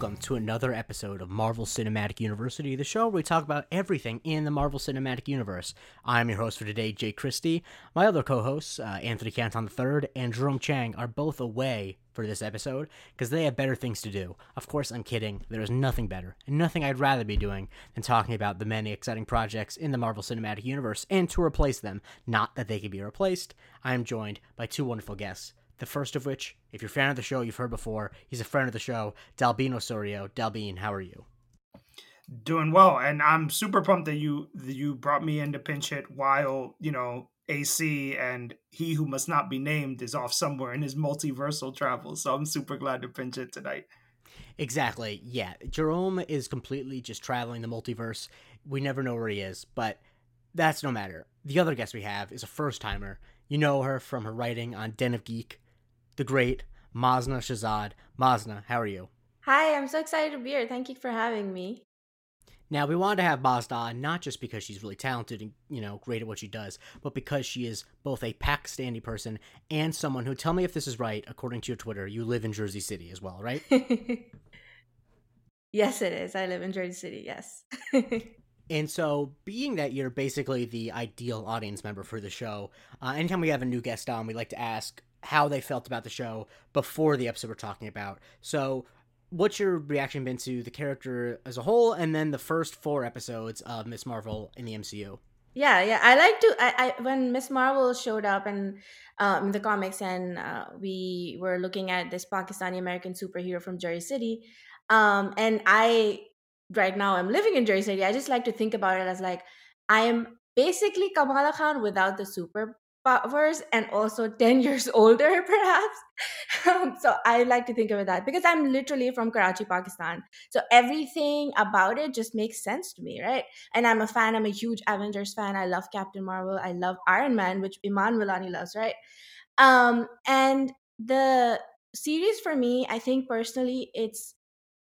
Welcome to another episode of Marvel Cinematic University, the show where we talk about everything in the Marvel Cinematic Universe. I'm your host for today, Jay Christie. My other co hosts, uh, Anthony Canton III and Jerome Chang, are both away for this episode because they have better things to do. Of course, I'm kidding. There is nothing better and nothing I'd rather be doing than talking about the many exciting projects in the Marvel Cinematic Universe and to replace them. Not that they can be replaced. I am joined by two wonderful guests. The first of which, if you're a fan of the show, you've heard before. He's a friend of the show, Dalbin Osorio. Dalbin, how are you? Doing well, and I'm super pumped that you that you brought me in to pinch hit while you know AC and he who must not be named is off somewhere in his multiversal travel. So I'm super glad to pinch it tonight. Exactly. Yeah, Jerome is completely just traveling the multiverse. We never know where he is, but that's no matter. The other guest we have is a first timer. You know her from her writing on Den of Geek, the great Masna Shazad. Masna, how are you? Hi, I'm so excited to be here. Thank you for having me. Now, we wanted to have Masna on not just because she's really talented and, you know, great at what she does, but because she is both a Pakistani person and someone who, tell me if this is right, according to your Twitter, you live in Jersey City as well, right? yes, it is. I live in Jersey City, yes. And so, being that you're basically the ideal audience member for the show, uh, anytime we have a new guest on, we like to ask how they felt about the show before the episode we're talking about. So, what's your reaction been to the character as a whole, and then the first four episodes of Ms. Marvel in the MCU? Yeah, yeah. I like to. I, I when Ms. Marvel showed up and um, the comics, and uh, we were looking at this Pakistani American superhero from Jersey City, um, and I right now I'm living in Jersey City. I just like to think about it as like I am basically Kamala Khan without the super powers and also 10 years older perhaps. Um, so i like to think of it that because i'm literally from karachi pakistan. So everything about it just makes sense to me right? And i'm a fan i'm a huge avengers fan. I love captain marvel. I love iron man which iman Vellani loves right? Um and the series for me i think personally it's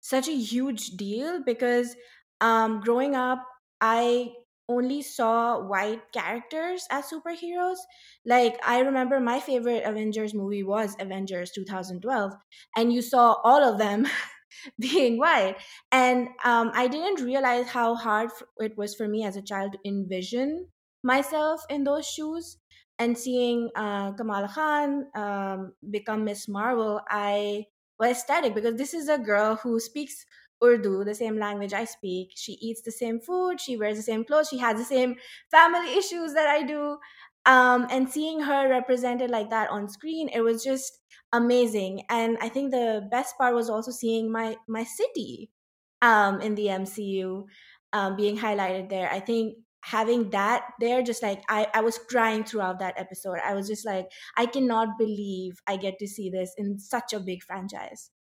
such a huge deal because um growing up i only saw white characters as superheroes. Like I remember my favorite Avengers movie was Avengers 2012, and you saw all of them being white. And um, I didn't realize how hard it was for me as a child to envision myself in those shoes. And seeing uh, Kamala Khan um, become Ms. Marvel, I was ecstatic because this is a girl who speaks Urdu, the same language I speak. She eats the same food. She wears the same clothes. She has the same family issues that I do. Um, and seeing her represented like that on screen, it was just amazing. And I think the best part was also seeing my my city um, in the MCU um, being highlighted there. I think having that there just like I, I was crying throughout that episode i was just like i cannot believe i get to see this in such a big franchise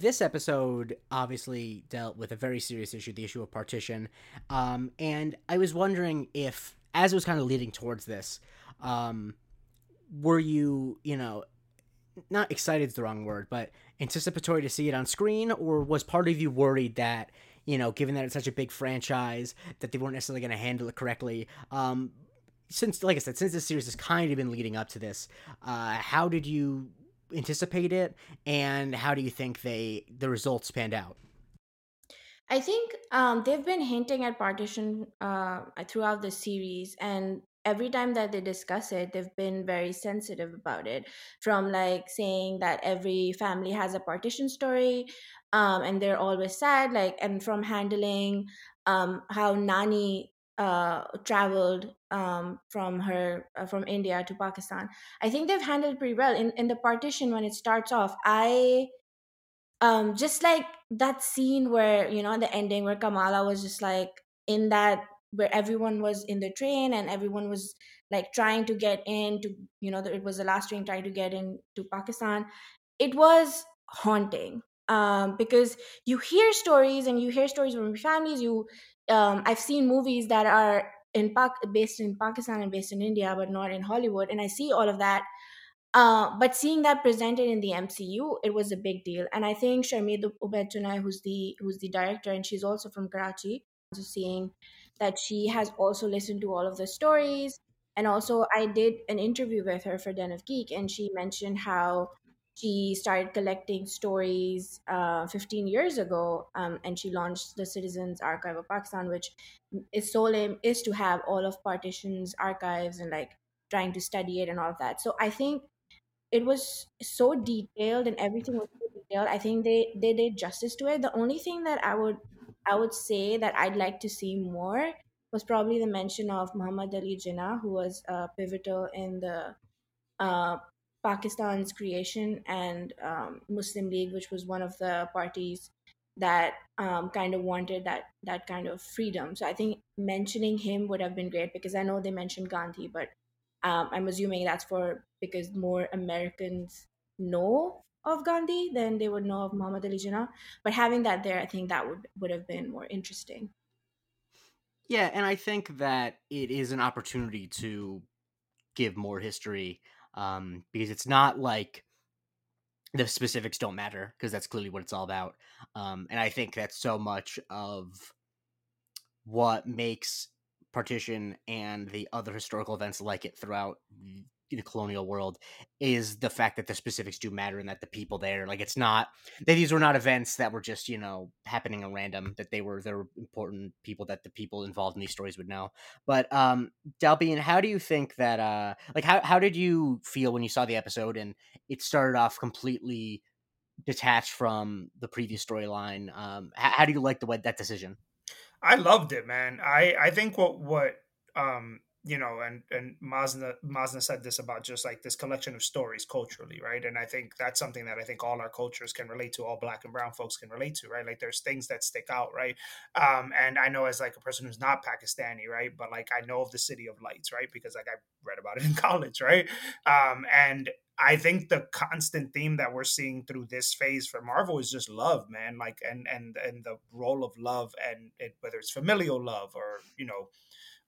this episode obviously dealt with a very serious issue, the issue of partition. Um, and I was wondering if, as it was kind of leading towards this, um, were you, you know, not excited is the wrong word, but anticipatory to see it on screen, or was part of you worried that, you know, given that it's such a big franchise, that they weren't necessarily going to handle it correctly? Um, since, like I said, since this series has kind of been leading up to this, uh, how did you anticipate it, and how do you think they the results panned out? I think um, they've been hinting at partition uh, throughout the series, and every time that they discuss it, they've been very sensitive about it. From like saying that every family has a partition story, um, and they're always sad, like, and from handling um, how Nani uh, traveled um, from her uh, from India to Pakistan. I think they've handled pretty well in in the partition when it starts off. I um just like that scene where you know the ending where Kamala was just like in that where everyone was in the train and everyone was like trying to get in to you know it was the last train trying to get in to Pakistan. It was haunting um, because you hear stories and you hear stories from families. You um, I've seen movies that are in Pak- based in Pakistan and based in India, but not in Hollywood, and I see all of that. Uh, but seeing that presented in the MCU, it was a big deal, and I think Sharmeen Obaid who's the who's the director, and she's also from Karachi, so seeing that she has also listened to all of the stories, and also I did an interview with her for Den of Geek, and she mentioned how she started collecting stories uh, 15 years ago um, and she launched the citizens archive of pakistan which its sole aim is to have all of partition's archives and like trying to study it and all of that. So i think it was so detailed and everything was so detailed. I think they they did justice to it. The only thing that i would i would say that i'd like to see more was probably the mention of muhammad ali jinnah who was uh, pivotal in the uh, Pakistan's creation and um, Muslim League, which was one of the parties that um, kind of wanted that that kind of freedom. So I think mentioning him would have been great because I know they mentioned Gandhi, but um, I'm assuming that's for because more Americans know of Gandhi than they would know of Muhammad Ali Jinnah. But having that there, I think that would would have been more interesting. Yeah, and I think that it is an opportunity to give more history um, because it's not like the specifics don't matter because that's clearly what it's all about. Um, and I think that's so much of what makes partition and the other historical events like it throughout the colonial world is the fact that the specifics do matter and that the people there like it's not that these were not events that were just you know happening at random that they were they were important people that the people involved in these stories would know. But um Dalbin how do you think that uh like how, how did you feel when you saw the episode and it started off completely detached from the previous storyline? Um how, how do you like the way that decision? I loved it man. I I think what what um you know, and and Masna Masna said this about just like this collection of stories culturally, right? And I think that's something that I think all our cultures can relate to, all Black and Brown folks can relate to, right? Like there's things that stick out, right? Um, and I know as like a person who's not Pakistani, right, but like I know of the City of Lights, right, because like I read about it in college, right? Um, and I think the constant theme that we're seeing through this phase for Marvel is just love, man. Like and and and the role of love and it, whether it's familial love or you know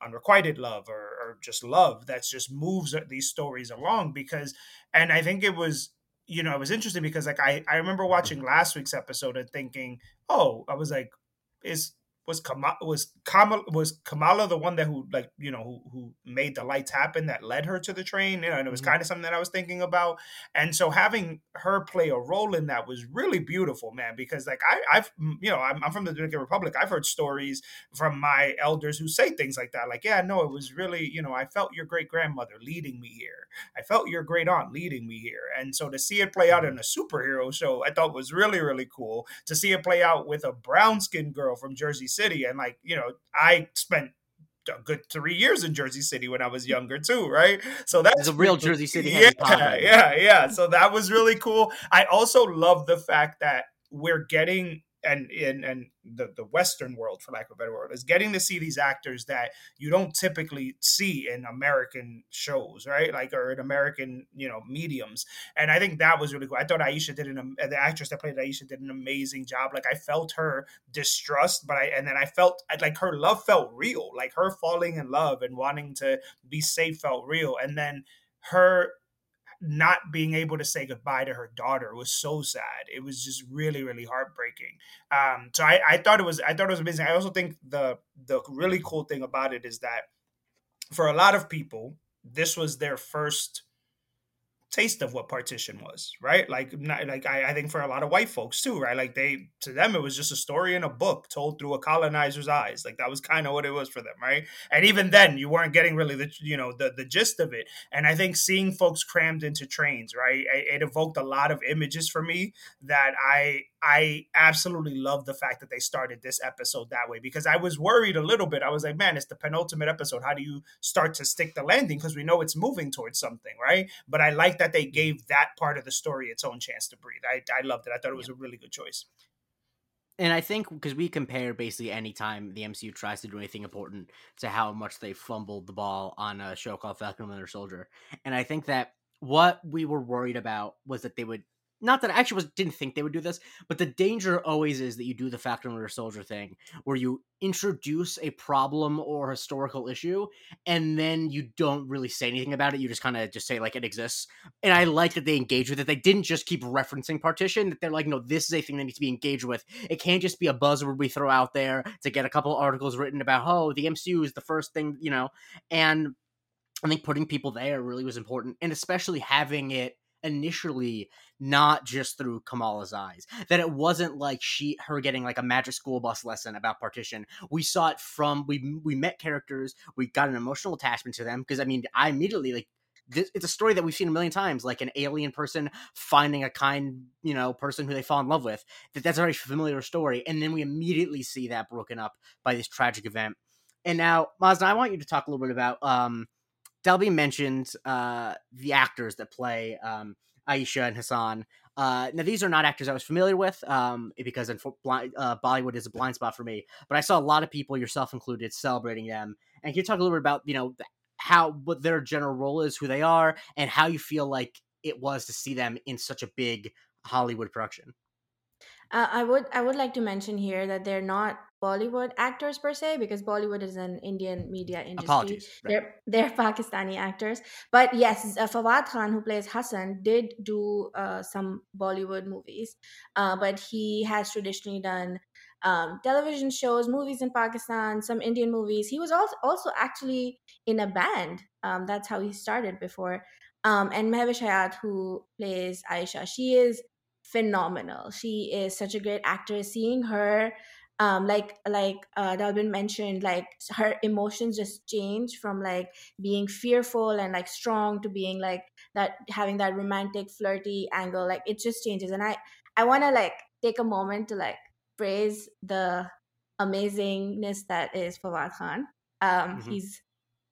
unrequited love or, or just love that just moves these stories along because and i think it was you know it was interesting because like i i remember mm-hmm. watching last week's episode and thinking oh i was like is was Kamala was Kamala was Kamala the one that who like you know who, who made the lights happen that led her to the train? You know and it was mm-hmm. kind of something that I was thinking about. And so having her play a role in that was really beautiful man because like I I've you know I'm, I'm from the Dominican Republic. I've heard stories from my elders who say things like that like yeah no it was really you know I felt your great grandmother leading me here. I felt your great aunt leading me here. And so to see it play out in a superhero show I thought was really really cool. To see it play out with a brown skinned girl from Jersey City. And like, you know, I spent a good three years in Jersey City when I was younger too, right? So that's a real Jersey City. Yeah, yeah, yeah. So that was really cool. I also love the fact that we're getting and in and the, the western world for lack of a better word is getting to see these actors that you don't typically see in american shows right? Like or in american you know mediums. And i think that was really cool. I thought aisha did an the actress that played aisha did an amazing job. Like i felt her distrust but i and then i felt like her love felt real. Like her falling in love and wanting to be safe felt real. And then her not being able to say goodbye to her daughter was so sad. It was just really, really heartbreaking. Um, so I, I thought it was I thought it was amazing. I also think the the really cool thing about it is that for a lot of people, this was their first taste of what partition was, right? Like, not, like I, I think for a lot of white folks too, right? Like they, to them, it was just a story in a book told through a colonizer's eyes. Like that was kind of what it was for them, right? And even then, you weren't getting really the, you know, the the gist of it. And I think seeing folks crammed into trains, right, it, it evoked a lot of images for me that I I absolutely love the fact that they started this episode that way because I was worried a little bit. I was like, man, it's the penultimate episode. How do you start to stick the landing? Because we know it's moving towards something, right? But I like that they gave that part of the story its own chance to breathe. I, I loved it. I thought it was a really good choice. And I think because we compare basically any time the MCU tries to do anything important to how much they fumbled the ball on a show called Falcon and Winter Soldier. And I think that what we were worried about was that they would not that I actually was didn't think they would do this, but the danger always is that you do the Falcon Winter Soldier thing, where you introduce a problem or historical issue, and then you don't really say anything about it. You just kind of just say like it exists. And I like that they engage with it. They didn't just keep referencing partition. That they're like, no, this is a thing that needs to be engaged with. It can't just be a buzzword we throw out there to get a couple articles written about, oh, the MCU is the first thing, you know. And I think putting people there really was important, and especially having it initially not just through Kamala's eyes. That it wasn't like she her getting like a magic school bus lesson about partition. We saw it from we we met characters, we got an emotional attachment to them because I mean I immediately like this, it's a story that we've seen a million times, like an alien person finding a kind, you know, person who they fall in love with. That that's a very familiar story, and then we immediately see that broken up by this tragic event. And now, Mazda, I want you to talk a little bit about. Um, Delby mentioned uh, the actors that play um, Aisha and Hassan. Uh, now, these are not actors I was familiar with um, because uh, Bollywood is a blind spot for me. But I saw a lot of people, yourself included, celebrating them. And can you talk a little bit about you know how what their general role is, who they are, and how you feel like it was to see them in such a big Hollywood production. Uh, I would I would like to mention here that they're not Bollywood actors per se because Bollywood is an Indian media industry. Apologies. Right. They're they're Pakistani actors, but yes, uh, Fawad Khan, who plays Hassan, did do uh, some Bollywood movies, uh, but he has traditionally done um, television shows, movies in Pakistan, some Indian movies. He was also also actually in a band. Um, that's how he started before. Um, and Mehwish Hayat, who plays Aisha, she is phenomenal. She is such a great actress. Seeing her, um, like like uh, Dalbin mentioned, like her emotions just change from like being fearful and like strong to being like that, having that romantic flirty angle. Like it just changes. And I I want to like take a moment to like praise the amazingness that is Fawad Khan. Um, mm-hmm. He's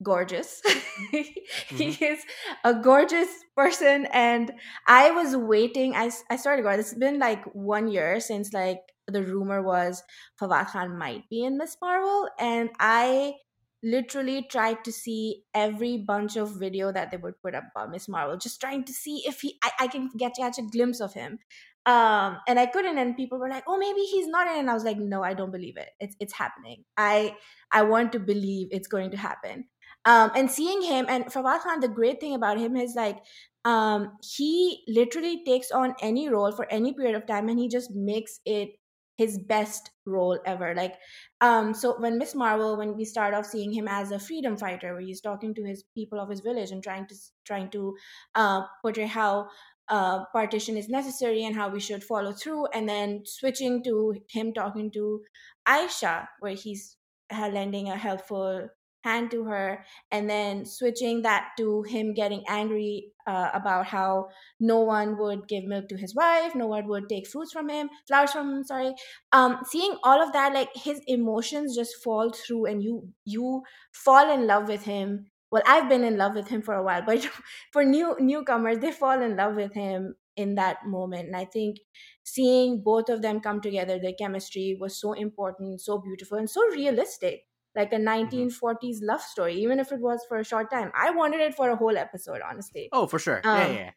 gorgeous. mm-hmm. He is a gorgeous person, and I was waiting. I I started going. It's been like one year since like the rumor was Fawad Khan might be in Ms. Marvel, and I literally tried to see every bunch of video that they would put up about Ms. Marvel, just trying to see if he I, I can get catch a glimpse of him um and i couldn't and people were like oh maybe he's not in and i was like no i don't believe it it's it's happening i i want to believe it's going to happen um and seeing him and Fawad Khan the great thing about him is like um he literally takes on any role for any period of time and he just makes it his best role ever. Like um so when miss marvel when we start off seeing him as a freedom fighter where he's talking to his people of his village and trying to trying to uh, portray how uh, partition is necessary and how we should follow through and then switching to him talking to aisha where he's lending a helpful hand to her and then switching that to him getting angry uh, about how no one would give milk to his wife no one would take fruits from him flowers from him sorry. Um seeing all of that like his emotions just fall through and you you fall in love with him. Well i've been in love with him for a while but for new newcomers they fall in love with him in that moment and i think seeing both of them come together their chemistry was so important so beautiful and so realistic like a 1940s mm-hmm. love story even if it was for a short time. I wanted it for a whole episode honestly. Oh for sure. Um, yeah, yeah.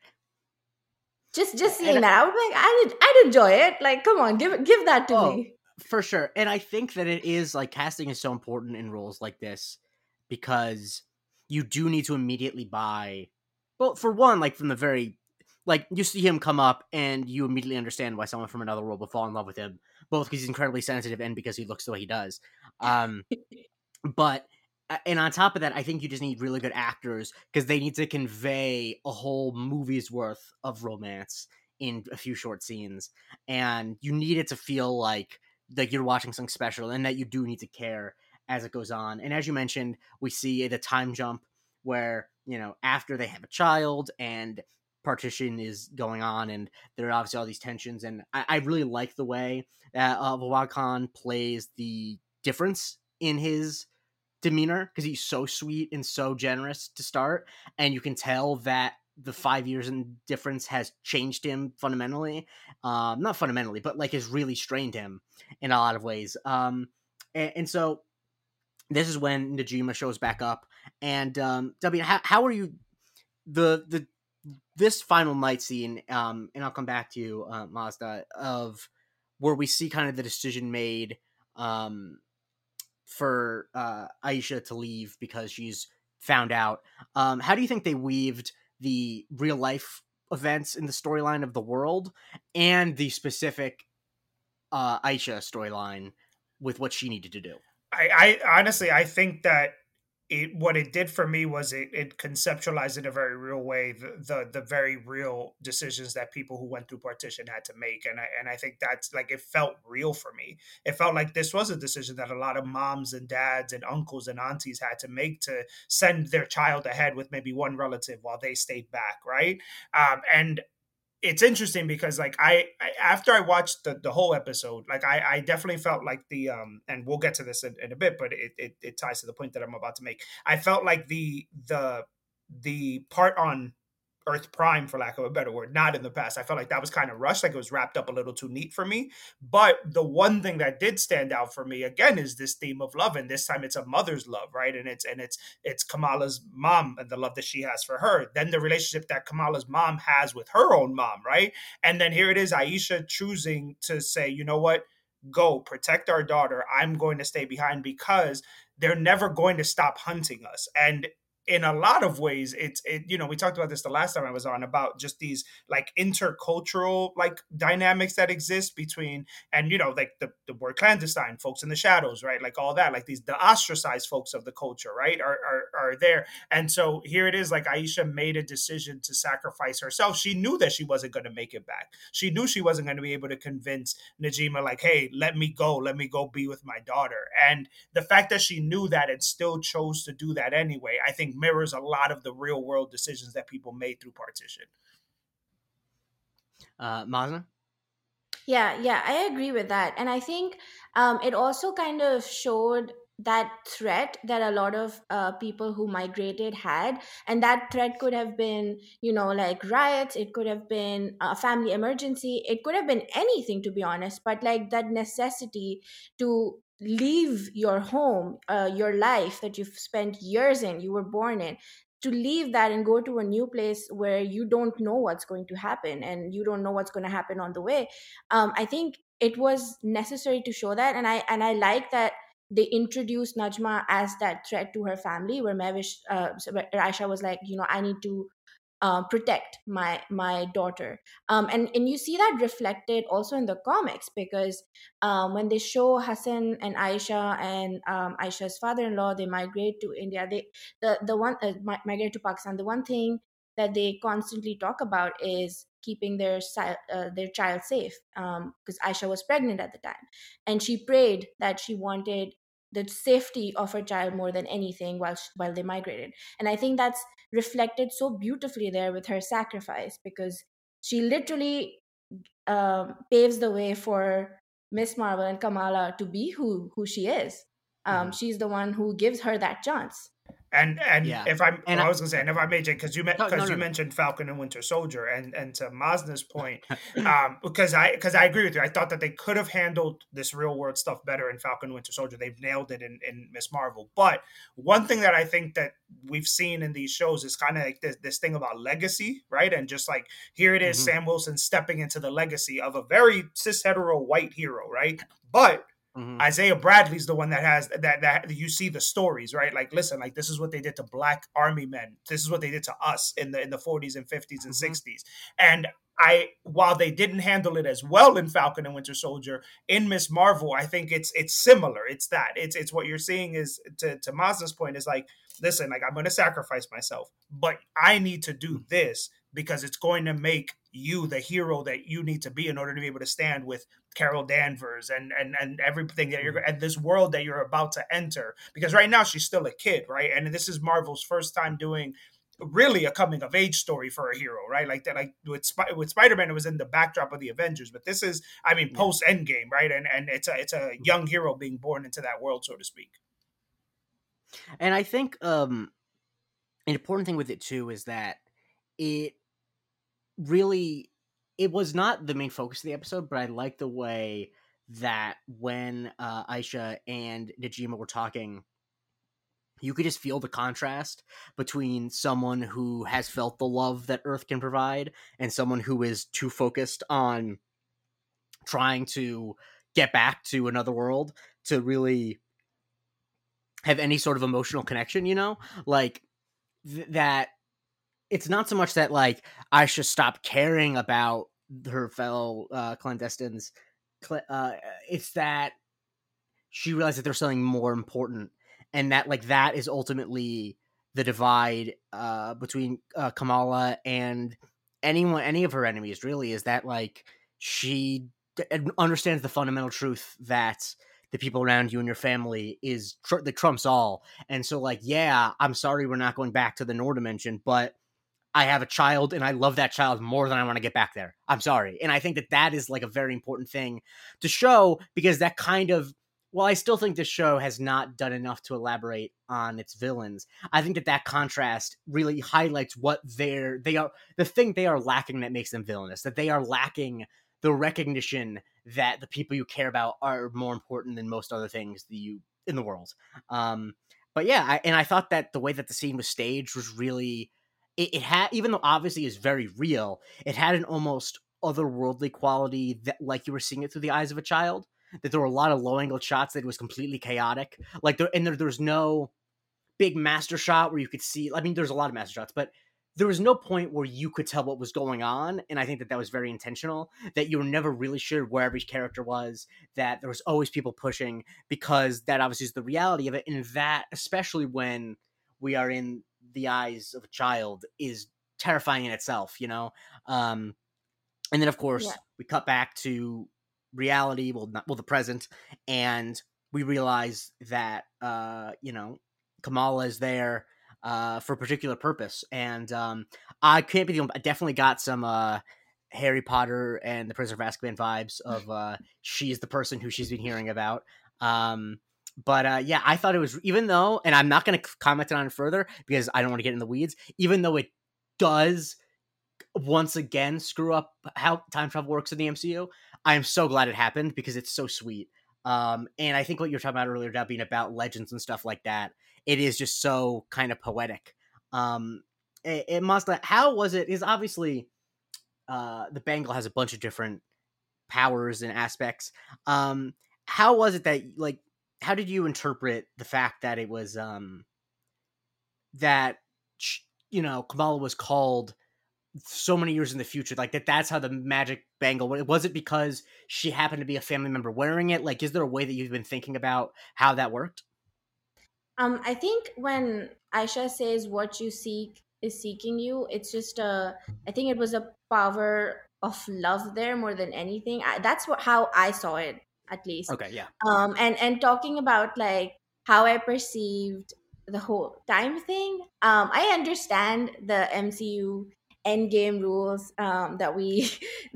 just just seeing and that i was like i'd, I'd enjoy it. Like come on give give that to oh, me. for sure. And i think that it is like casting is so important in roles like this because you do need to immediately buy. Well, for one, like from the very like you see him come up and you immediately understand why someone from another world would fall in love with him, both because he's incredibly sensitive and because he looks the way he does. Um, but and on top of that, I think you just need really good actors because they need to convey a whole movie's worth of romance in a few short scenes, and you need it to feel like like you're watching something special and that you do need to care as it goes on. And as you mentioned, we see the time jump where, you know, after they have a child and partition is going on and there are obviously all these tensions and I, I really like the way that uh, Fawad Khan plays the difference in his demeanor because he's so sweet and so generous to start and you can tell that the five years in difference has changed him fundamentally um not fundamentally but like has really strained him in a lot of ways um and, and so this is when Najma shows back up. And um, W, how, how are you? The the this final night scene, um, and I'll come back to you, uh, Mazda, of where we see kind of the decision made um, for uh, Aisha to leave because she's found out. Um, how do you think they weaved the real life events in the storyline of the world and the specific uh, Aisha storyline with what she needed to do? I, I honestly I think that it what it did for me was it, it conceptualized in a very real way the, the the very real decisions that people who went through partition had to make and I and I think that's like it felt real for me. It felt like this was a decision that a lot of moms and dads and uncles and aunties had to make to send their child ahead with maybe one relative while they stayed back, right? Um, and it's interesting because like I, I, after I watched the, the whole episode, like I, I definitely felt like the um and we'll get to this in, in a bit, but it, it it ties to the point that I'm about to make. I felt like the the the part on Earth Prime, for lack of a better word, not in the past. I felt like that was kind of rushed, like it was wrapped up a little too neat for me. But the one thing that did stand out for me again is this theme of love, and this time it's a mother's love, right? And it's and it's it's Kamala's mom and the love that she has for her. Then the relationship that Kamala's mom has with her own mom, right? And then here it is, Aisha choosing to say, you know what, go protect our daughter. I'm going to stay behind because they're never going to stop hunting us. And in a lot of ways it's it you know we talked about this the last time i was on about just these like intercultural like dynamics that exist between and you know like the, the word clandestine folks in the shadows right? Like all that like these the ostracized folks of the culture right are, are are there and so here it is like aisha made a decision to sacrifice herself she knew that she wasn't going to make it back she knew she wasn't going to be able to convince najma like hey let me go let me go be with my daughter and the fact that she knew that and still chose to do that anyway i think mirrors a lot of the real world decisions that people made through partition. Uh, Masna? Yeah, yeah, I agree with that. And I think um, it also kind of showed that threat that a lot of uh, people who migrated had and that threat could have been you know like riots it could have been a family emergency it could have been anything to be honest but like that necessity to leave your home, uh, your life that you've spent years in, you were born in, to leave that and go to a new place where you don't know what's going to happen and you don't know what's going to happen on the way. Um, I think it was necessary to show that, and I and I like that they introduced Najma as that threat to her family, where Mehwish, uh, Aisha was like, you know, I need to uh, protect my my daughter. Um, and and you see that reflected also in the comics because um, when they show Hassan and Aisha and um, Aisha's father-in-law they migrate to India they the the one uh, migrate to Pakistan the one thing that they constantly talk about is keeping their uh, their child safe because um, Aisha was pregnant at the time. And she prayed that she wanted the safety of her child more than anything while while they migrated. And i think that's reflected so beautifully there with her sacrifice because she literally um, paves the way for miss marvel and kamala to be who who she is. Um, mm-hmm. she's the one who gives her that chance and and yeah. if I'm, and I, I was gonna say, and if I made it because you because no, no, you no. mentioned Falcon and Winter Soldier, and and to Masna's point, um, because I because I agree with you, I thought that they could have handled this real world stuff better in Falcon and Winter Soldier. They've nailed it in in Ms. Marvel. But one thing that I think that we've seen in these shows is kind of like this, this thing about legacy, right? And just like here it is, mm-hmm. Sam Wilson stepping into the legacy of a very cis hetero white hero, right? But Mm-hmm. Isaiah Bradley's the one that has that that you see the stories, right? Like, listen, like this is what they did to black army men. This is what they did to us in the in the 40s and 50s and mm-hmm. 60s. And I while they didn't handle it as well in Falcon and Winter Soldier, in Ms. Marvel, I think it's it's similar. It's that. It's it's what you're seeing is to, to Masna's point is like, listen, like I'm gonna sacrifice myself, but I need to do this because it's going to make you the hero that you need to be in order to be able to stand with Carol Danvers and and and everything that you're mm-hmm. and this world that you're about to enter. Because right now she's still a kid, right? And this is Marvel's first time doing really a coming of age story for a hero, right? Like that, like with Sp- with Spider Man, it was in the backdrop of the Avengers, but this is, I mean, post Endgame, right? And and it's a it's a mm-hmm. young hero being born into that world, so to speak. And I think um an important thing with it too is that it really it was not the main focus of the episode, but I like the way that when uh, Aisha and Najma were talking, you could just feel the contrast between someone who has felt the love that Earth can provide and someone who is too focused on trying to get back to another world to really have any sort of emotional connection, you know? Like th- that it's not so much that like I should stop caring about her fellow uh, clandestines. Uh, it's that she realized that there's something more important, and that like that is ultimately the divide uh, between uh, Kamala and anyone, any of her enemies. Really, is that like she understands the fundamental truth that the people around you and your family is tr- that trumps all. And so, like, yeah, I'm sorry we're not going back to the Noor dimension, but I have a child and I love that child more than I want to get back there. I'm sorry. And I think that that is like a very important thing to show because that kind of well, I still think this show has not done enough to elaborate on its villains. I think that that contrast really highlights what they're they are the thing they are lacking that makes them villainous. That they are lacking the recognition that the people you care about are more important than most other things that you in the world. Um, but yeah, I, and I thought that the way that the scene was staged was really it, it had even though obviously is very real, it had an almost otherworldly quality that like you were seeing it through the eyes of a child that there were a lot of low angle shots that was completely chaotic. Like there and there, there's no big master shot where you could see. I mean, there's a lot of master shots, but there was no point where you could tell what was going on and i think that that was very intentional that you were never really sure where every character was that there was always people pushing because that obviously is the reality of it and that especially when we are in the eyes of a child is terrifying in itself you know? Um and then of course Yeah. we cut back to reality well not well the present and we realize that uh you know kamala is there uh for a particular purpose. And um i can't be the only i definitely got some uh harry potter and the prisoner of azkaban vibes of uh she's the person who she's been hearing about. Um but uh yeah i thought it was even though and i'm not going to comment on it further because i don't want to get in the weeds even though it does once again screw up how time travel works in the MCU. I am so glad it happened because it's so sweet. Um, and I think what you were talking about earlier about being about legends and stuff like that, it is just so kind of poetic. Um, it, it must. How was it? Is obviously uh, the bangle has a bunch of different powers and aspects. Um, how was it that like? How did you interpret the fact that it was um, that you know Kamala was called so many years in the future like that that's how the magic bangle was it because she happened to be a family member wearing it like is there a way that you've been thinking about how that worked Um, I think when Aisha says what you seek is seeking you, it's just a. I think it was a power of love there more than anything. I, that's what how I saw it at least. okay yeah Um, and and talking about like how I perceived the whole time thing. Um, I understand the MCU endgame rules. Um, that we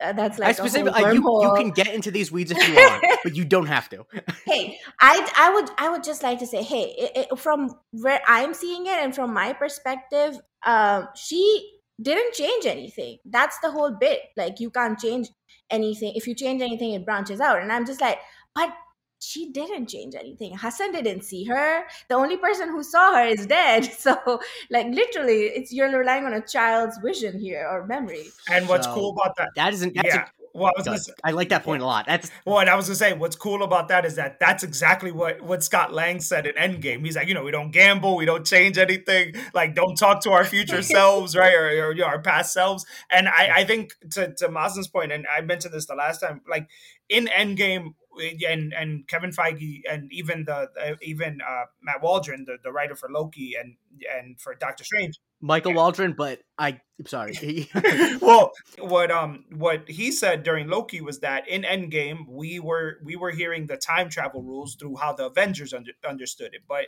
that's like i a specifically uh, you, you can get into these weeds if you want but you don't have to hey i i would i would just like to say hey it, it, from where i'm seeing it and from my perspective um she didn't change anything that's the whole bit like you can't change anything if you change anything it branches out and i'm just like but she didn't change anything hassan didn't see her the only person who saw her is dead so like literally it's you're relying on a child's vision here or memory And what's So, cool about that? that isn't that's yeah. Well, I was gonna say, i like that point a lot that's Well, and I was gonna say, what's cool about that is that that's exactly what what Scott Lang said in Endgame. He's like, you know, we don't gamble, we don't change anything, like don't talk to our future selves, right, or, or you know, our past selves. And I, I think to to Mazen's point, and I mentioned this the last time, like in Endgame, and and Kevin Feige, and even the even uh, Matt Waldron, the, the writer for Loki, and and for Doctor Strange, michael waldron but i i'm sorry. Well, what um what he said during Loki was that in Endgame we were we were hearing the time travel rules through how the Avengers under, understood it, but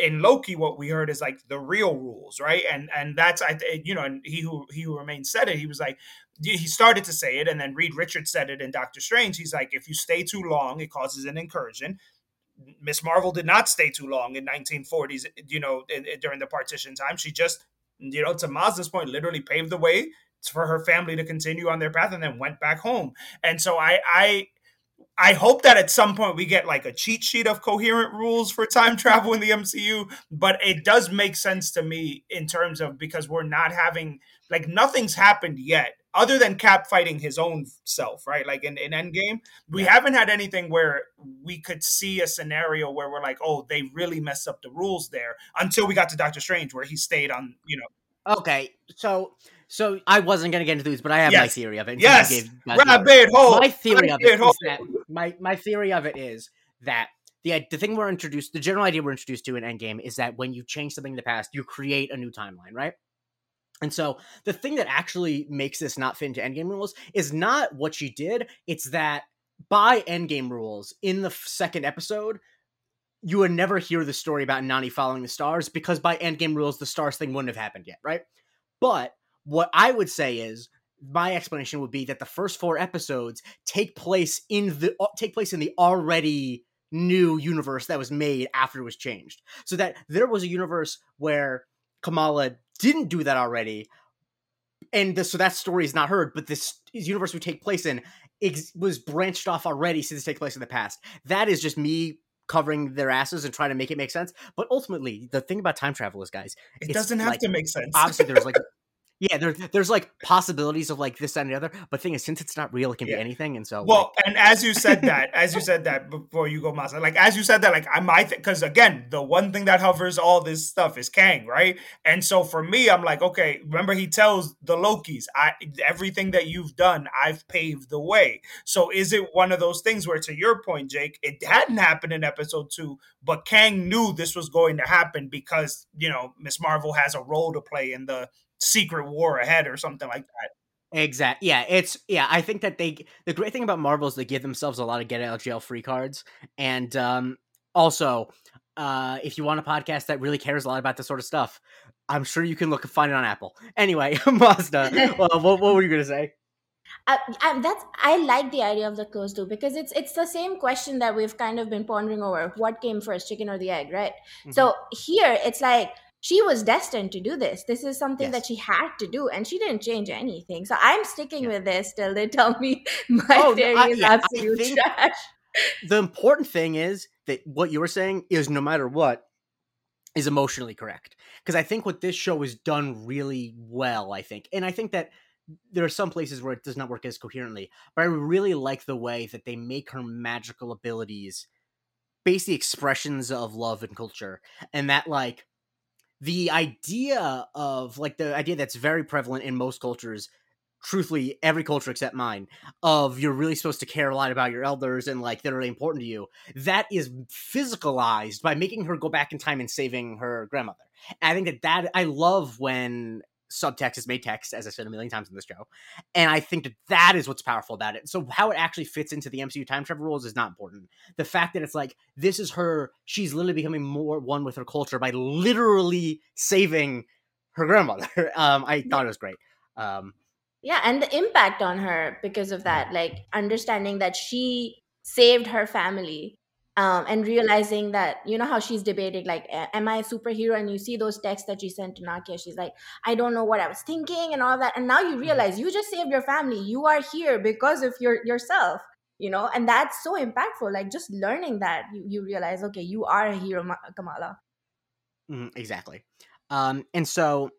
in Loki what we heard is like the real rules, right? And and that's I you know, and he who he who remains said it. He was like he started to say it, and then Reed Richards said it in Doctor Strange. He's like, if you stay too long, it causes an incursion. Ms. Marvel did not stay too long in 1940s, you know, in- in- during the partition time. She just, you know, to Mazda's point, literally paved the way for her family to continue on their path and then went back home. And so I I I hope that at some point we get like a cheat sheet of coherent rules for time travel in the MCU, but it does make sense to me in terms of because we're not having like nothing's happened yet other than Cap fighting his own self, right? Like in, in Endgame, we Yeah. haven't had anything where we could see a scenario where we're like, oh, they really messed up the rules there until we got to Doctor Strange where he stayed on, you know, okay so so i wasn't gonna get into these but i have my theory of it yes, gave- yours. rabbit hole. my theory of it rabbit is that my my theory of it is that the the thing we're introduced, the general idea we're introduced to in Endgame is that when you change something in the past, you create a new timeline, right? And so the thing that actually makes this not fit into Endgame rules is not what she did; it's that by Endgame rules, in the second episode, you would never hear the story about Nani following the stars because by Endgame rules, the stars thing wouldn't have happened yet, right? But what I would say is my explanation would be that the first four episodes take place in the uh, take place in the already new universe that was made after it was changed. So that there was a universe where Kamala didn't do that already, and this, so that story is not heard. But this universe we take place in ex- was branched off already since it take place in the past. That is just me covering their asses and trying to make it make sense. But ultimately, the thing about time travel is, guys, it doesn't have like, to make sense. obviously, there's like yeah, there's there's like possibilities of like this and the other, but thing is, since it's not real, it can Yeah. be anything, and so Well, like, and as you said that, as you said that before you go, Masa, like as you said that, like I might, because again, the one thing that hovers all this stuff is Kang, right? And so for me, I'm like, okay, remember he tells the Lokis, I everything that you've done, I've paved the way. So is it one of those things where, to your point, Jake, it hadn't happened in episode two, but Kang knew this was going to happen because you know Ms. Marvel has a role to play in the secret war ahead or something like that. exact, yeah, it's yeah. I think that they the great thing about Marvel is they give themselves a lot of get out of jail free cards, and um also, uh if you want a podcast that really cares a lot about this sort of stuff, I'm sure you can look and find it on Apple. Anyway, Mazda, uh, what, what were you gonna say? I, I, that's I like the idea of the close loop because it's it's the same question that we've kind of been pondering over: what came first, chicken or the egg, right? Mm-hmm. So here it's like she was destined to do this. This is something that she had to do, and she didn't change anything. So I'm sticking Yeah. with this till they tell me my Oh, theory I- is yeah, absolute trash. the important thing is that what you were saying is no matter what is emotionally correct because i think what this show has done really well i think and i think that there are some places where it does not work as coherently but i really like the way that they make her magical abilities basically expressions of love and culture and that like the idea of like the idea that's very prevalent in most cultures truthfully every culture except mine of you're really supposed to care a lot about your elders and like they're really important to you that is physicalized by making her go back in time and saving her grandmother. And i think that that i love when subtext is made text as i said a million times in this show and i think that that is what's powerful about it. So how it actually fits into the mcu time travel rules is not important. The fact that it's like this is her she's literally becoming more one with her culture by literally saving her grandmother. Um i thought it was great. Um Yeah, and the impact on her because of that, like understanding that she saved her family. Um, and realizing that you know how she's debating like am i a superhero and you see those texts that she sent to nakia she's like i don't know what i was thinking and all that and now you realize you just saved your family you are here because of your yourself you know and that's so impactful like just learning that you, you realize okay you are a hero kamala Mhm, exactly. Um, and so,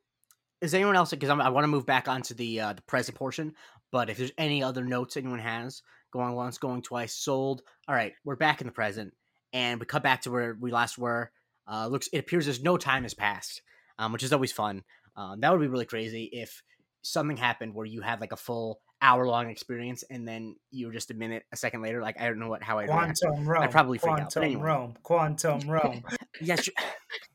is anyone else? Because I want to move back onto the uh, the present portion. But if there's any other notes anyone has, going once, going twice, sold. All right, we're back in the present, and we cut back to where we last were. Uh, looks, it appears as no time has passed, um, which is always fun. Um, that would be really crazy if something happened where you had like a full hour long experience, and then you were just a minute, a second later. Like I don't know what how I react. Quantum realm. probably freak out, but quantum anyway. realm. Quantum realm. Yes.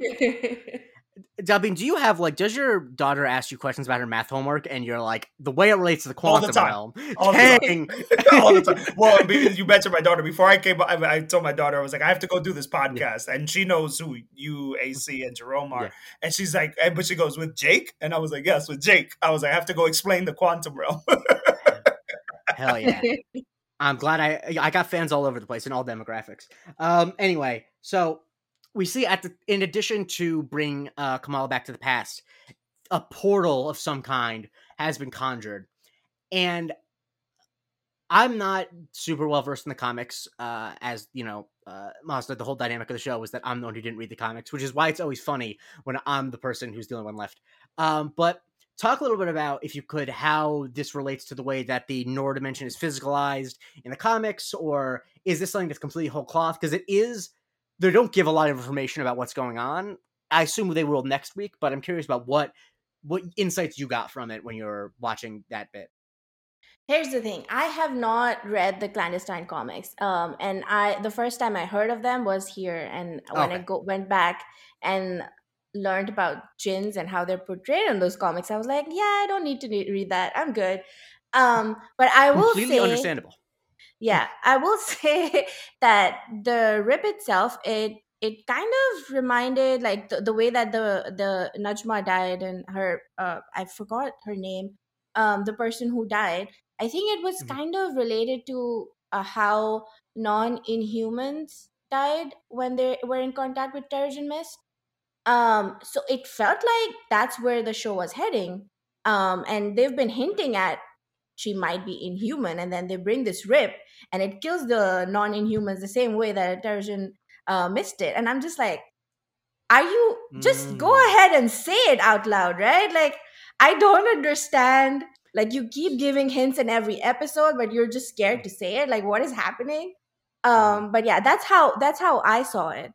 Dubbing, do you have like does your daughter ask you questions about her math homework and you're like the way it relates to the All the quantum realm? All the time. All the time. Well, because you mentioned my daughter before I came. I, I told my daughter I was like, I have to go do this podcast, and she knows who you, AC, and Jerome are. Yeah. And she's like, but she goes with Jake, and I was like, yes, with Jake. I was like, I have to go explain the quantum realm. Hell yeah. I'm glad I I got fans all over the place in all demographics. Um anyway, so we see at the in addition to bring uh Kamala back to the past, a portal of some kind has been conjured. And I'm not super well versed in the comics, uh, as you know, uh, Mazda. The whole dynamic of the show was that I'm the one who didn't read the comics, which is why it's always funny when I'm the person who's the only one left. Um, but talk a little bit about, if you could, how this relates to the way that the Noor dimension is physicalized in the comics, or is this something that's completely whole cloth? Because it is, they don't give a lot of information about what's going on. I assume they will next week, but I'm curious about what what insights you got from it when you're watching that bit. Here's the thing. I have not read the clandestine comics. Um and I the first time I heard of them was here and when I go went back and learned about jinns and how they're portrayed in those comics, I was like, yeah, I don't need to read that. I'm good. Um but I will Completely say understandable. Yeah, I will say that the rip itself, it it kind of reminded like the, the way that the the Najma died and her uh I forgot her name, um the person who died. I think it was Mhm. kind of related to uh, how non-inhumans died when they were in contact with Terrigen Mist. Um, so it felt like that's where the show was heading. Um, and they've been hinting at she might be inhuman, and then they bring this rip, and it kills the non-inhumans the same way that Terrigen uh, missed it. And I'm just like, are you just go Mm. ahead and say it out loud, right? Like, I don't understand. Like, you keep giving hints in every episode, but you're just scared to say it. Like, what is happening? Um, but yeah, that's how that's how I saw it.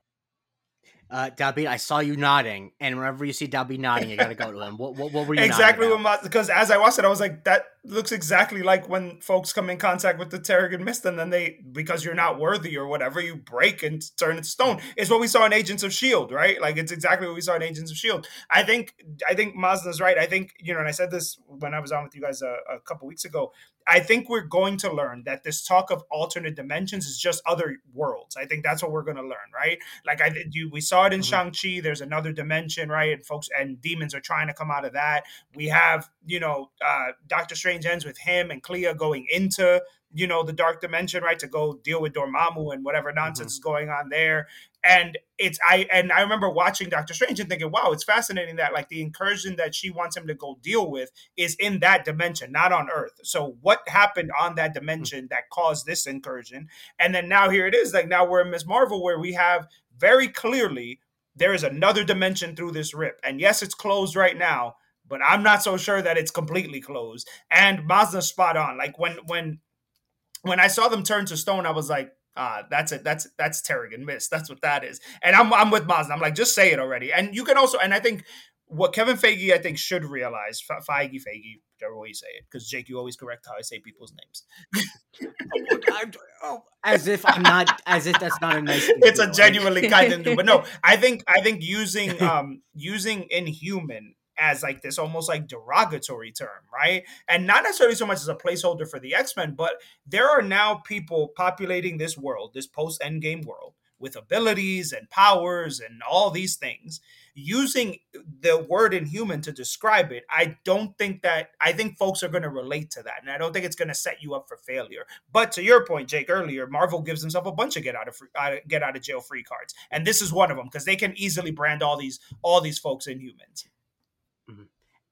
Uh, Dalbin, I saw you nodding, and whenever you see Dalbin nodding, you gotta go to him. What, what, what were you exactly nodding what about? my because as I watched it, I was like, that looks exactly like when folks come in contact with the Terrigen Mist, and then they because you're not worthy or whatever, you break and turn into stone. It's what we saw in Agents of Shield, right? Like it's exactly what we saw in Agents of Shield. I think I think Mazda's right. I think you know, and I said this when I was on with you guys a, a couple weeks ago. I think we're going to learn that this talk of alternate dimensions is just other worlds. I think that's what we're going to learn, right? Like I you, we saw it in Mhm. Shang Chi. There's another dimension, right? And folks and demons are trying to come out of that. We have you know uh, Doctor Strange ends with him and Clea going into you know the dark dimension, right, to go deal with Dormammu and whatever nonsense is going on there. And it's I and I remember watching Doctor Strange and thinking, wow, it's fascinating that like the incursion that she wants him to go deal with is in that dimension, not on Earth. So what happened on that dimension that caused this incursion? And then now here it is, like now we're in Ms. Marvel where we have very clearly there is another dimension through this rip. And yes, it's closed right now, but I'm not so sure that it's completely closed. And Mazda's spot on. Like when when when I saw them turn to stone, I was like, ah, that's it. That's that's Terrigen Mist. That's what that is. And I'm I'm with Mazda. I'm like, just say it already. And you can also, and I think what Kevin Feige, I think, should realize, Fe- Feige, Feige, whichever way you say it, because Jake, you always correct how I say people's names. Oh, as if I'm not, as if that's not a nice. thing it's a genuinely kind of thing. But no, I think I think using um using inhuman as like this almost like derogatory term, right? And not necessarily so much as a placeholder for the X-Men, but there are now people populating this world, this post endgame world, with abilities and powers and all these things. Using the word inhuman to describe it, I don't think that I think folks are going to relate to that, and I don't think it's going to set you up for failure. But to your point, Jake, earlier, Marvel gives himself a bunch of get out of free, uh, get out of jail free cards, and this is one of them because they can easily brand all these all these folks inhumans.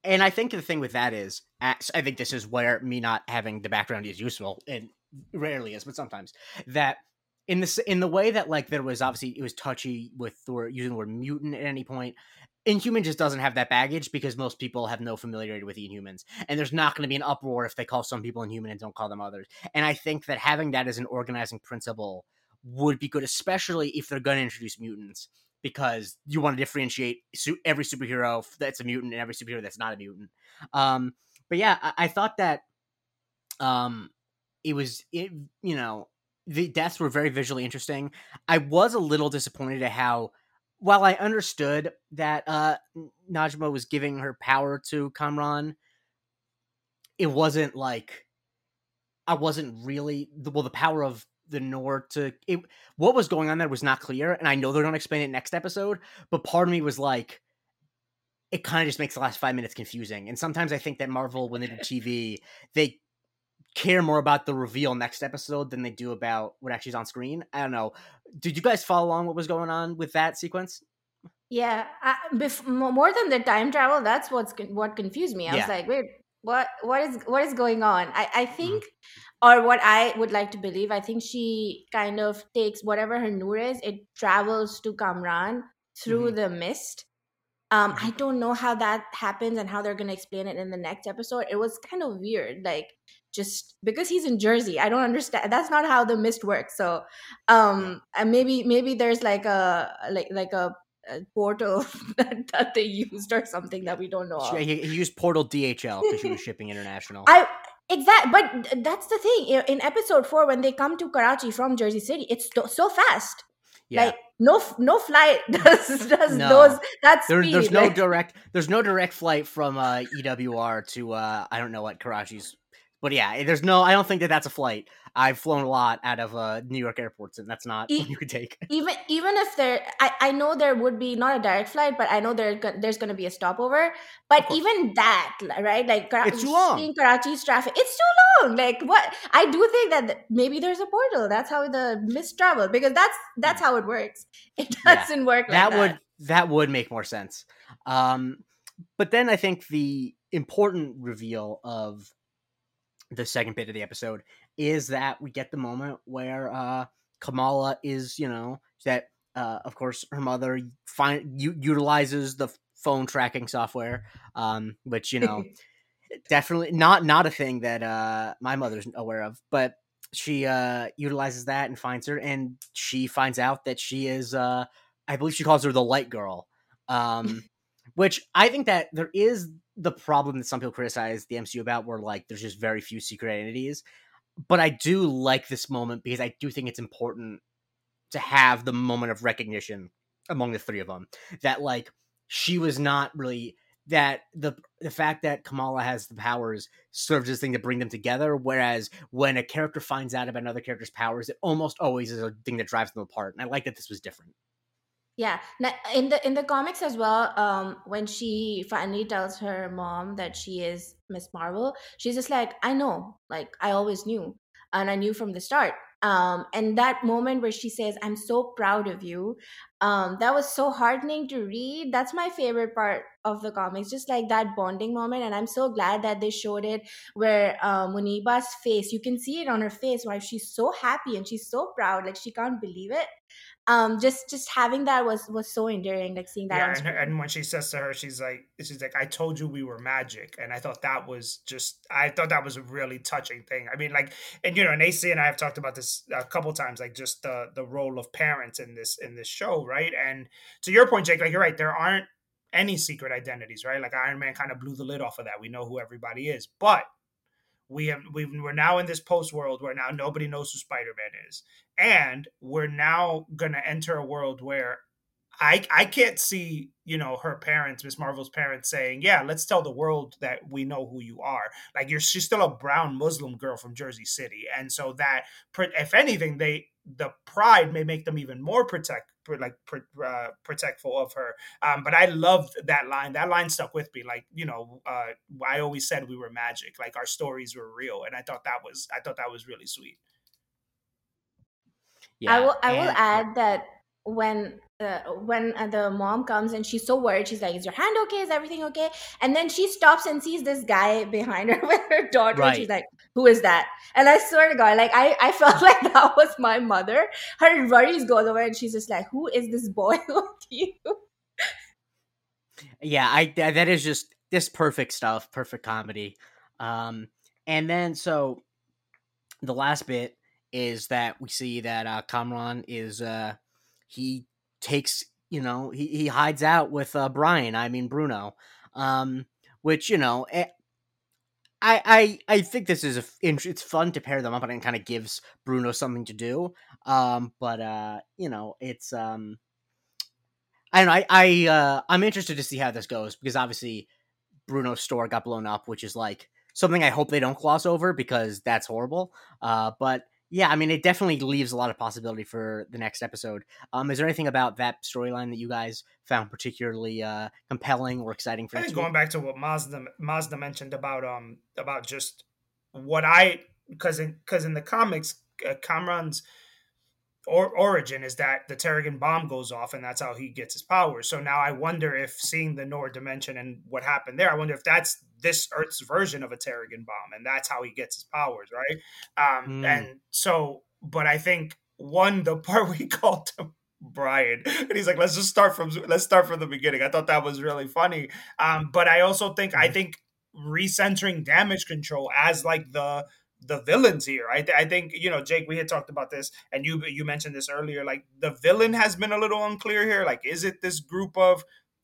And I think the thing with that is, I think this is where me not having the background is useful, and rarely is, but sometimes that in this in the way that like there was obviously it was touchy with word, using the word mutant at any point. Inhuman just doesn't have that baggage because most people have no familiarity with Inhumans, and there's not going to be an uproar if they call some people Inhuman and don't call them others. And I think that having that as an organizing principle would be good, especially if they're going to introduce mutants because you want to differentiate every superhero that's a mutant and every superhero that's not a mutant. Um, but yeah, I, I thought that um, it was it you know the deaths were very visually interesting. I was a little disappointed at how while I understood that uh, Najma was giving her power to Kamran, it wasn't like I wasn't really well the power of the Nord to it. What was going on there was not clear, and I know they're going to explain it next episode. But part of me was like, it kind of just makes the last five minutes confusing. And sometimes I think that Marvel, when they do TV, they care more about the reveal next episode than they do about what actually is on screen. I don't know. Did you guys follow along what was going on with that sequence? Yeah, I, bef- more than the time travel, that's what's con- what confused me. I Yeah. was like, wait, what what is what is going on? I I mm-hmm. think, or what I would like to believe, I think she kind of takes whatever her noor is, it travels to Kamran through the mist. Um, I don't know how that happens and how they're gonna explain it in the next episode. It was kind of weird, like just because he's in Jersey, I don't understand. That's not how the mist works. So, um, and maybe maybe there's like a like like a, a portal that, that they used or something that we don't know. He, he used Portal DHL because she was shipping international. I Exactly, but that's the thing. In episode four, when they come to Karachi from Jersey City, it's so fast. Yeah. Like no, no flight does does no. those that speed. There, there's no like, direct. There's no direct flight from uh, EWR to uh, I don't know what Karachi's but yeah, there's no. I don't think that that's a flight. I've flown a lot out of uh, New York airports, and that's not e- you could take. even even if there, I, I know there would be not a direct flight, but I know there there's going to be a stopover. But even that, right? Like it's too long. In Karachi's traffic, it's too long. Like what? I do think that maybe there's a portal. That's how the mist travel because that's that's how it works. It doesn't yeah, work. Like that, that would that would make more sense. Um, but then I think the important reveal of the second bit of the episode is that we get the moment where uh, Kamala is, you know, that uh, of course her mother find u- utilizes the phone tracking software, um, which you know, definitely not not a thing that uh, my mother's aware of, but she uh, utilizes that and finds her, and she finds out that she is, uh, I believe she calls her the light girl, um, which I think that there is the problem that some people criticize the MCU about, where like there's just very few secret identities. But I do like this moment because I do think it's important to have the moment of recognition among the three of them. That like she was not really that the the fact that Kamala has the powers serves as a thing to bring them together. Whereas when a character finds out about another character's powers, it almost always is a thing that drives them apart. And I like that this was different. Yeah, in the in the comics as well, um, when she finally tells her mom that she is Miss Marvel, she's just like, "I know, like I always knew, and I knew from the start." Um, and that moment where she says, "I'm so proud of you," um, that was so heartening to read. That's my favorite part of the comics, just like that bonding moment. And I'm so glad that they showed it where um, Muneeba's face, you can see it on her face, why she's so happy and she's so proud, like she can't believe it um just just having that was was so endearing like seeing that yeah, and, and, when she says to her she's like she's like i told you we were magic and i thought that was just i thought that was a really touching thing. I mean like and you know and ac and i have talked about this a couple times like just the the role of parents in this in this show right? And to your point jake like you're right there aren't any secret identities right? Like iron man kind of blew the lid off of that. We know who everybody is but we have we we're now in this post world where now nobody knows who Spider-Man is. And we're now gonna enter a world where I I can't see, you know, her parents, Miss Marvel's parents saying, "Yeah, let's tell the world that we know who you are." Like you're she's still a brown Muslim girl from Jersey City. And so that if anything they the pride may make them even more protect like uh, protectful of her. Um, but I loved that line. That line stuck with me. Like you know, uh, I always said we were magic. Like our stories were real, and I thought that was I thought that was really sweet. Yeah, I will. I will add that when uh, when uh, the mom comes and she's so worried she's like is your hand okay? Is everything okay? And then she stops and sees this guy behind her with her daughter right. she's like who is that? And i swear to god like i i felt like that was my mother. Her worries go away and she's just like who is this boy with you? Yeah i that is just this perfect stuff perfect comedy. Um and then so the last bit is that we see that uh Kamran is uh he takes you know he, he hides out with uh, Brian. I mean Bruno, um, which you know. Eh, I, I I think this is a it's fun to pair them up and it kind of gives Bruno something to do. Um, but uh, you know, it's um, I don't know. I I uh, I'm interested to see how this goes because obviously Bruno's store got blown up, which is like something I hope they don't gloss over because that's horrible. Uh, but yeah, I mean, it definitely leaves a lot of possibility for the next episode. Um, is there anything about that storyline that you guys found particularly uh, compelling or exciting for? I think going back to what Mazda Mazda mentioned about um about just what I because in because in the comics, uh, Kamran's or, origin is that the Terrigen bomb goes off and that's how he gets his powers. So now I wonder if seeing the Noor dimension and what happened there, I wonder if that's this Earth's version of a Terrigen bomb and that's how he gets his powers, right? Um, mm. And so, but I think one, the part we called him Brian, and he's like, let's just start from let's start from the beginning. I thought that was really funny. Um, but I also think I mm. think recentering damage control as like the the villains here. I, th- I think you know, Jake. We had talked about this, and you you mentioned this earlier. Like the villain has been a little unclear here. Like, is it this group of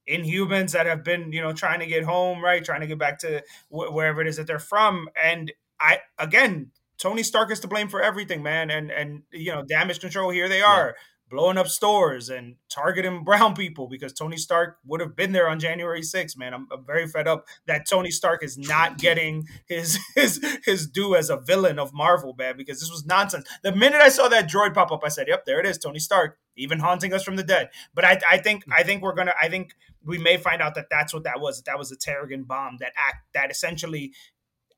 Inhumans that have been you know trying to get home, right? Trying to get back to wh- wherever it is that they're from, and I again, Tony Stark is to blame for everything, man. And and you know, damage control. Here they are. Yeah blowing up stores and targeting brown people because Tony Stark would have been there on January 6th, man. I'm, I'm, very fed up that Tony Stark is not getting his his his due as a villain of Marvel, man, because this was nonsense. The minute I saw that droid pop up, I said, "Yep, there it is, Tony Stark, even haunting us from the dead." But I, I think hmm. I think we're gonna I think we may find out that that's what that was. That that was a Terrigen bomb that act that essentially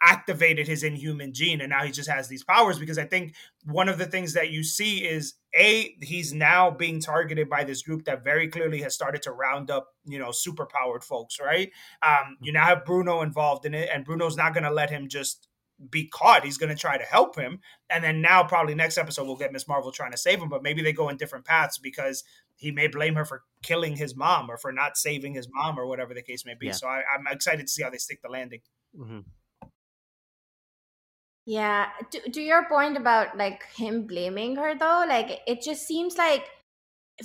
activated his inhuman gene and now he just has these powers because i think one of the things that you see is a he's now being targeted by this group that very clearly has started to round up you know super powered folks right um you now have bruno involved in it and bruno's not going to let him just be caught he's going to try to help him and then now probably next episode we'll get miss marvel trying to save him but maybe they go in different paths because he may blame her for killing his mom or for not saving his mom or whatever the case may be yeah. so I, am excited to see how they stick the landing mm-hmm. Yeah, to, to your point about like him blaming her though, like it just seems like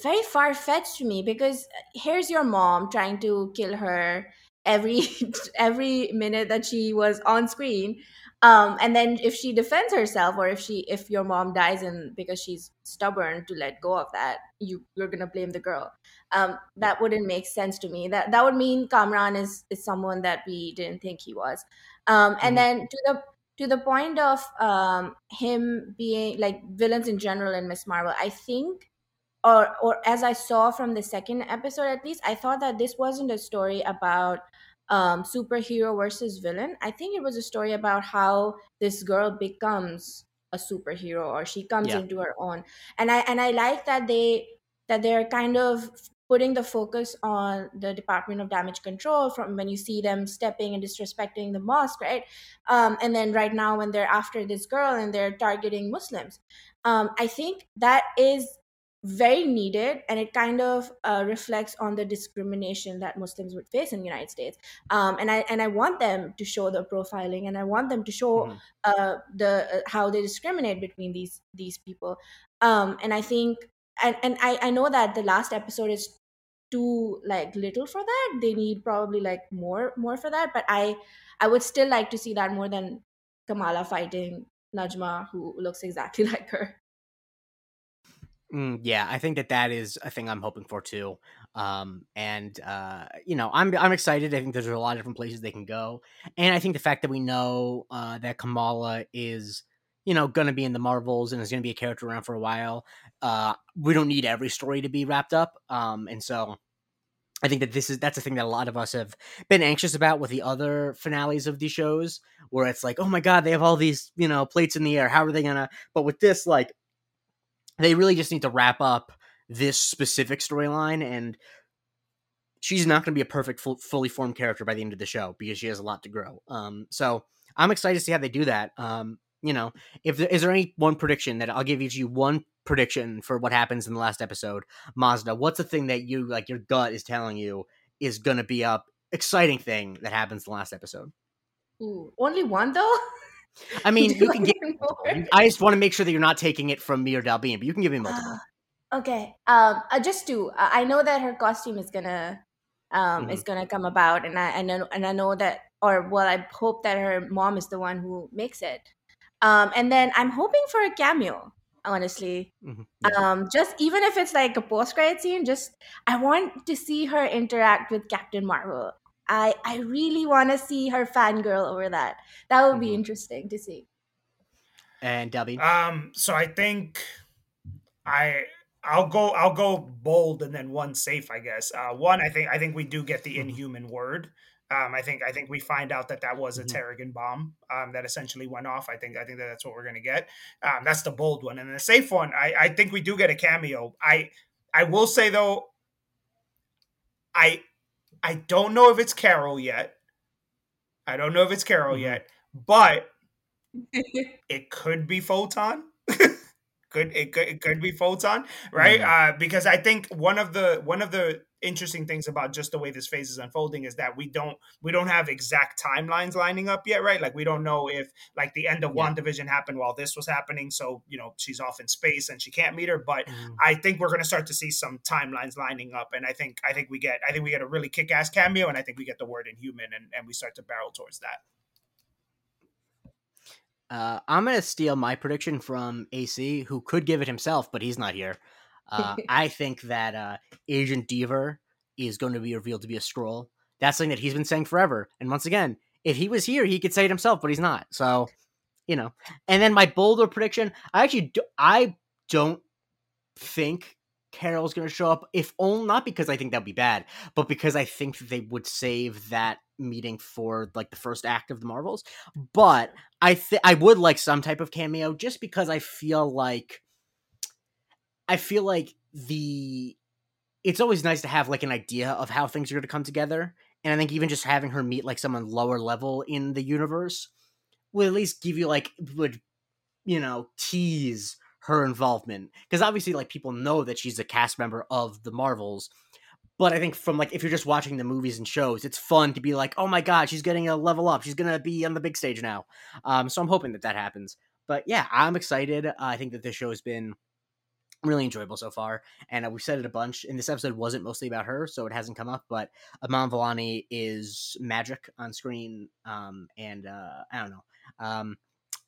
very far fetched to me because uh, here's your mom trying to kill her every every minute that she was on screen um and then if she defends herself or if she if your mom dies and because she's stubborn to let go of that you you're gonna blame the girl. Um that wouldn't make sense to me. That that would mean kamran is is someone that we didn't think he was. Um and mm-hmm. then to the to the point of um, him being like villains in general in Miss Marvel, I think, or or as I saw from the second episode at least, I thought that this wasn't a story about um, superhero versus villain. I think it was a story about how this girl becomes a superhero or she comes yeah. into her own, and I and I like that they that they're kind of putting the focus on the Department of Damage Control from when you see them stepping and disrespecting the mosque, right? Um, and then right now when they're after this girl and they're targeting Muslims, um, I think that is very needed and it kind of uh, reflects on the discrimination that muslims would face in the united states. Um, and i and i want them to show the profiling and i want them to show mm-hmm. uh, the uh, how they discriminate between these these people. Um, and i think and and I, I know that the last episode is too like little for that. They need probably like more more for that. But i i would still like to see that more than kamala fighting najma who looks exactly like her mm, yeah i think that that is a thing i'm hoping for too um and uh you know i'm i'm excited i think there's a lot of different places they can go and i think the fact that we know uh that kamala is you know, going to be in the Marvels and is going to be a character around for a while. Uh, we don't need every story to be wrapped up. Um, and so I think that this is that's a thing that a lot of us have been anxious about with the other finales of these shows, where it's like, oh my god, they have all these you know plates in the air. How are they gonna? But with this, like, they really just need to wrap up this specific storyline, and she's not going to be a perfect, full, fully formed character by the end of the show because she has a lot to grow. Um, so I'm excited to see how they do that. Um, you know, if there, is there any one prediction that I'll give each you one prediction for what happens in the last episode, Mazda? What's the thing that you like your gut is telling you is going to be a exciting thing that happens in the last episode? Ooh, only one though. I mean, you can get. I just want to make sure that you're not taking it from me or Dalbin, but you can give me multiple. okay, um, uh, just two. I know that her costume is gonna um mm-hmm. is gonna come about, and I and I, and I know that, or well, I hope that her mom is the one who makes it. Um, and then I'm hoping for a cameo, honestly. Mm-hmm. Yeah. Um, just even if it's like a post credit scene, just I want to see her interact with Captain Marvel. I I really want to see her fangirl over that. That would mm-hmm. be interesting to see. And Debbie. Um, so I think I I'll go I'll go bold and then one safe, I guess. Uh, one, I think I think we do get the mm-hmm. inhuman word. Um, I think I think we find out that that was a mm-hmm. Terrigen bomb um, that essentially went off. I think I think that that's what we're gonna get. Um, that's the bold one, and the safe one. I, I think we do get a cameo. I I will say though, I I don't know if it's Carol yet. I don't know if it's Carol mm-hmm. yet, but it could be Photon. could it could, it could be photon right mm. uh, because i think one of the one of the interesting things about just the way this phase is unfolding is that we don't we don't have exact timelines lining up yet right like we don't know if like the end of yeah. division happened while this was happening so you know she's off in space and she can't meet her but mm. i think we're going to start to see some timelines lining up and i think i think we get i think we get a really kick-ass cameo and i think we get the word inhuman and, and we start to barrel towards that Uh, I'm gonna steal my prediction from AC, who could give it himself, but he's not here. Uh, I think that uh, Agent Deever is going to be revealed to be a Skrull. That's something that he's been saying forever. And once again, if he was here, he could say it himself, but he's not. So, you know. And then my bolder prediction, I actually do, I don't think Carol's going to show up. If only not because I think that'd be bad, but because I think they would save that meeting for like the first act of the Marvels. But I think I would like some type of cameo just because I feel like I feel like the it's always nice to have like an idea of how things are going to come together. And I think even just having her meet like someone lower level in the universe will at least give you like would you know tease her involvement because obviously like people know that she's a cast member of the Marvels. But I think from like if you're just watching the movies and shows, it's fun to be like, oh my god, she's getting a level up. She's gonna be on the big stage now. Um, so I'm hoping that that happens. But yeah, I'm excited. Uh, I think that this show has been really enjoyable so far. And uh, we've said it a bunch. And this episode wasn't mostly about her, so it hasn't come up. But Iman Vellani is magic on screen. Um, and uh, I don't know. Um,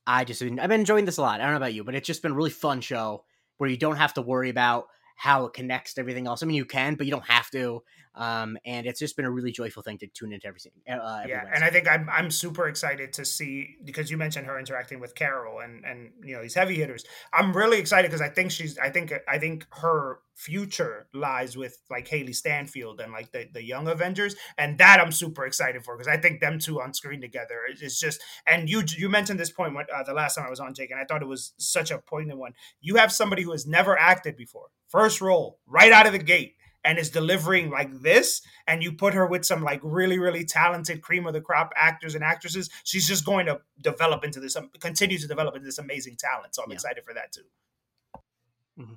I just been, I've been enjoying this a lot. I don't know about you, but it's just been a really fun show where you don't have to worry about how it connects to everything else. I mean, you can, but you don't have to. Um, and it's just been a really joyful thing to tune into everything. Uh, yeah, and I think I'm I'm super excited to see because you mentioned her interacting with Carol and and you know these heavy hitters. I'm really excited because I think she's I think I think her future lies with like Hailee Steinfeld and like the, the young Avengers, and that I'm super excited for because I think them two on screen together is just. And you you mentioned this point when, uh, the last time I was on Jake, and I thought it was such a poignant one. You have somebody who has never acted before, first role, right out of the gate, and is delivering like this, and you put her with some like really really talented cream of the crop actors and actresses, she's just going to develop into this, um, continue to develop into this amazing talent. So I'm yeah. excited for that too. Mm-hmm.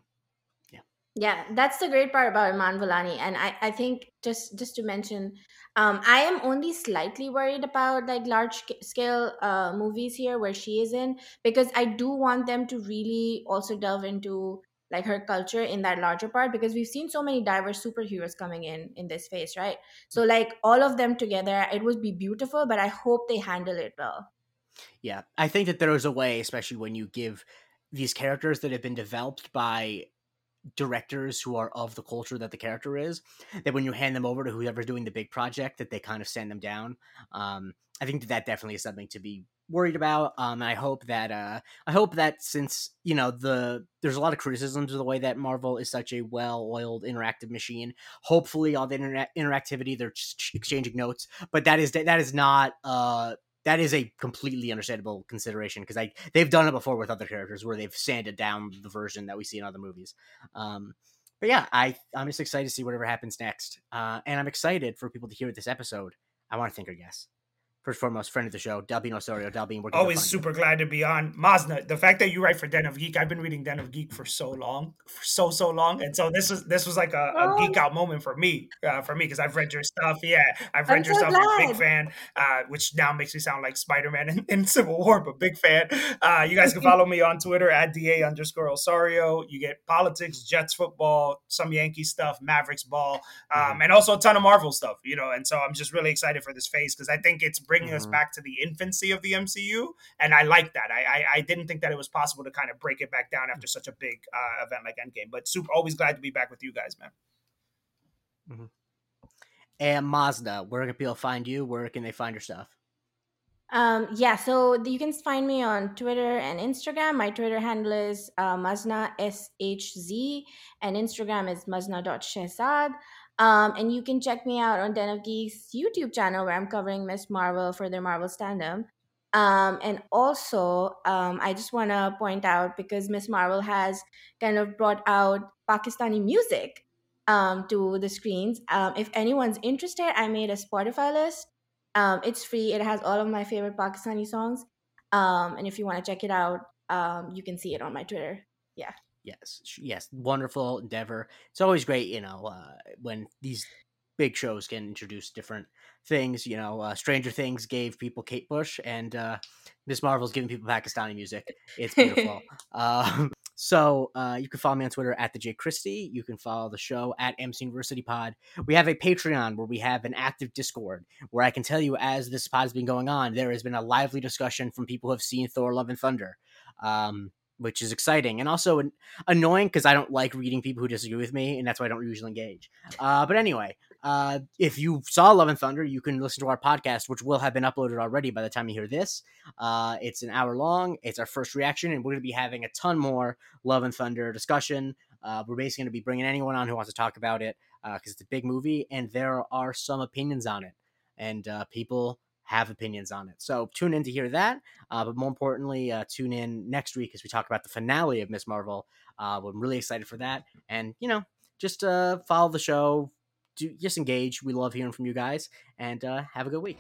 Yeah, that's the great part about Iman Vellani. And I, I think just just to mention, um, I am only slightly worried about like large scale uh, movies here where she is in because I do want them to really also delve into like her culture in that larger part because we've seen so many diverse superheroes coming in in this phase, right? So like all of them together, it would be beautiful, but I hope they handle it well. Yeah, I think that there is a way, especially when you give these characters that have been developed by directors who are of the culture that the character is that when you hand them over to whoever's doing the big project that they kind of send them down um, i think that, that definitely is something to be worried about um, i hope that uh, i hope that since you know the there's a lot of criticisms of the way that marvel is such a well-oiled interactive machine hopefully all the inter- interactivity they're exchanging notes but that is that is not uh that is a completely understandable consideration because I they've done it before with other characters where they've sanded down the version that we see in other movies. Um, but yeah, I I'm just excited to see whatever happens next, uh, and I'm excited for people to hear this episode. I want to thank our guests first and foremost friend of the show, Dalbin Osorio. Dalbin, we're always super glad to be on. Masna, the fact that you write for Den of Geek, I've been reading Den of Geek for so long, for so so long, and so this was this was like a, a geek out moment for me, uh, for me because I've read your stuff. Yeah, I've read I'm your so stuff. I'm a big fan, uh, which now makes me sound like Spider Man in, in, Civil War, but big fan. Uh, you guys can follow me on Twitter at da underscore Osorio. You get politics, Jets football, some Yankee stuff, Mavericks ball, um, mm-hmm. and also a ton of Marvel stuff. You know, and so I'm just really excited for this phase because I think it's bringing mm-hmm. us back to the infancy of the MCU, and I like that. I, I, I didn't think that it was possible to kind of break it back down after such a big uh, event like Endgame. But super, always glad to be back with you guys, man. Mm-hmm. And Masna, where can people find you? Where can they find your stuff? Um, yeah, so you can find me on Twitter and Instagram. My Twitter handle is uh, Masna S H Z, and Instagram is masna.shehzad. Um, and you can check me out on Den of Geeks YouTube channel where I'm covering Miss Marvel for their Marvel stand up. Um, and also, um, I just want to point out because Miss Marvel has kind of brought out Pakistani music um, to the screens. Um, if anyone's interested, I made a Spotify list. Um, it's free. It has all of my favorite Pakistani songs. Um, and if you want to check it out, um, you can see it on my Twitter. Yeah yes, yes, wonderful endeavor. It's always great, you know, uh, when these big shows can introduce different things. You know, uh, Stranger Things gave people Kate Bush, and uh, Miss Marvel's giving people Pakistani music. It's beautiful. um, So uh, you can follow me on Twitter at the J Christie. You can follow the show at MC University Pod. We have a Patreon where we have an active Discord where I can tell you as this pod has been going on, there has been a lively discussion from people who have seen Thor: Love and Thunder. Um, which is exciting and also annoying because I don't like reading people who disagree with me, and that's why I don't usually engage. Uh, but anyway, uh, if you saw Love and Thunder, you can listen to our podcast, which will have been uploaded already by the time you hear this. Uh, it's an hour long. It's our first reaction, and we're going to be having a ton more Love and Thunder discussion. Uh, we're basically going to be bringing anyone on who wants to talk about it because uh, it's a big movie, and there are some opinions on it, and uh, people have opinions on it. So tune in to hear that. Uh, but more importantly, uh, tune in next week as we talk about the finale of Miss Marvel. Uh, I'm really excited for that. And, you know, just uh, follow the show, do, just engage. We love hearing from you guys. And uh, have a good week.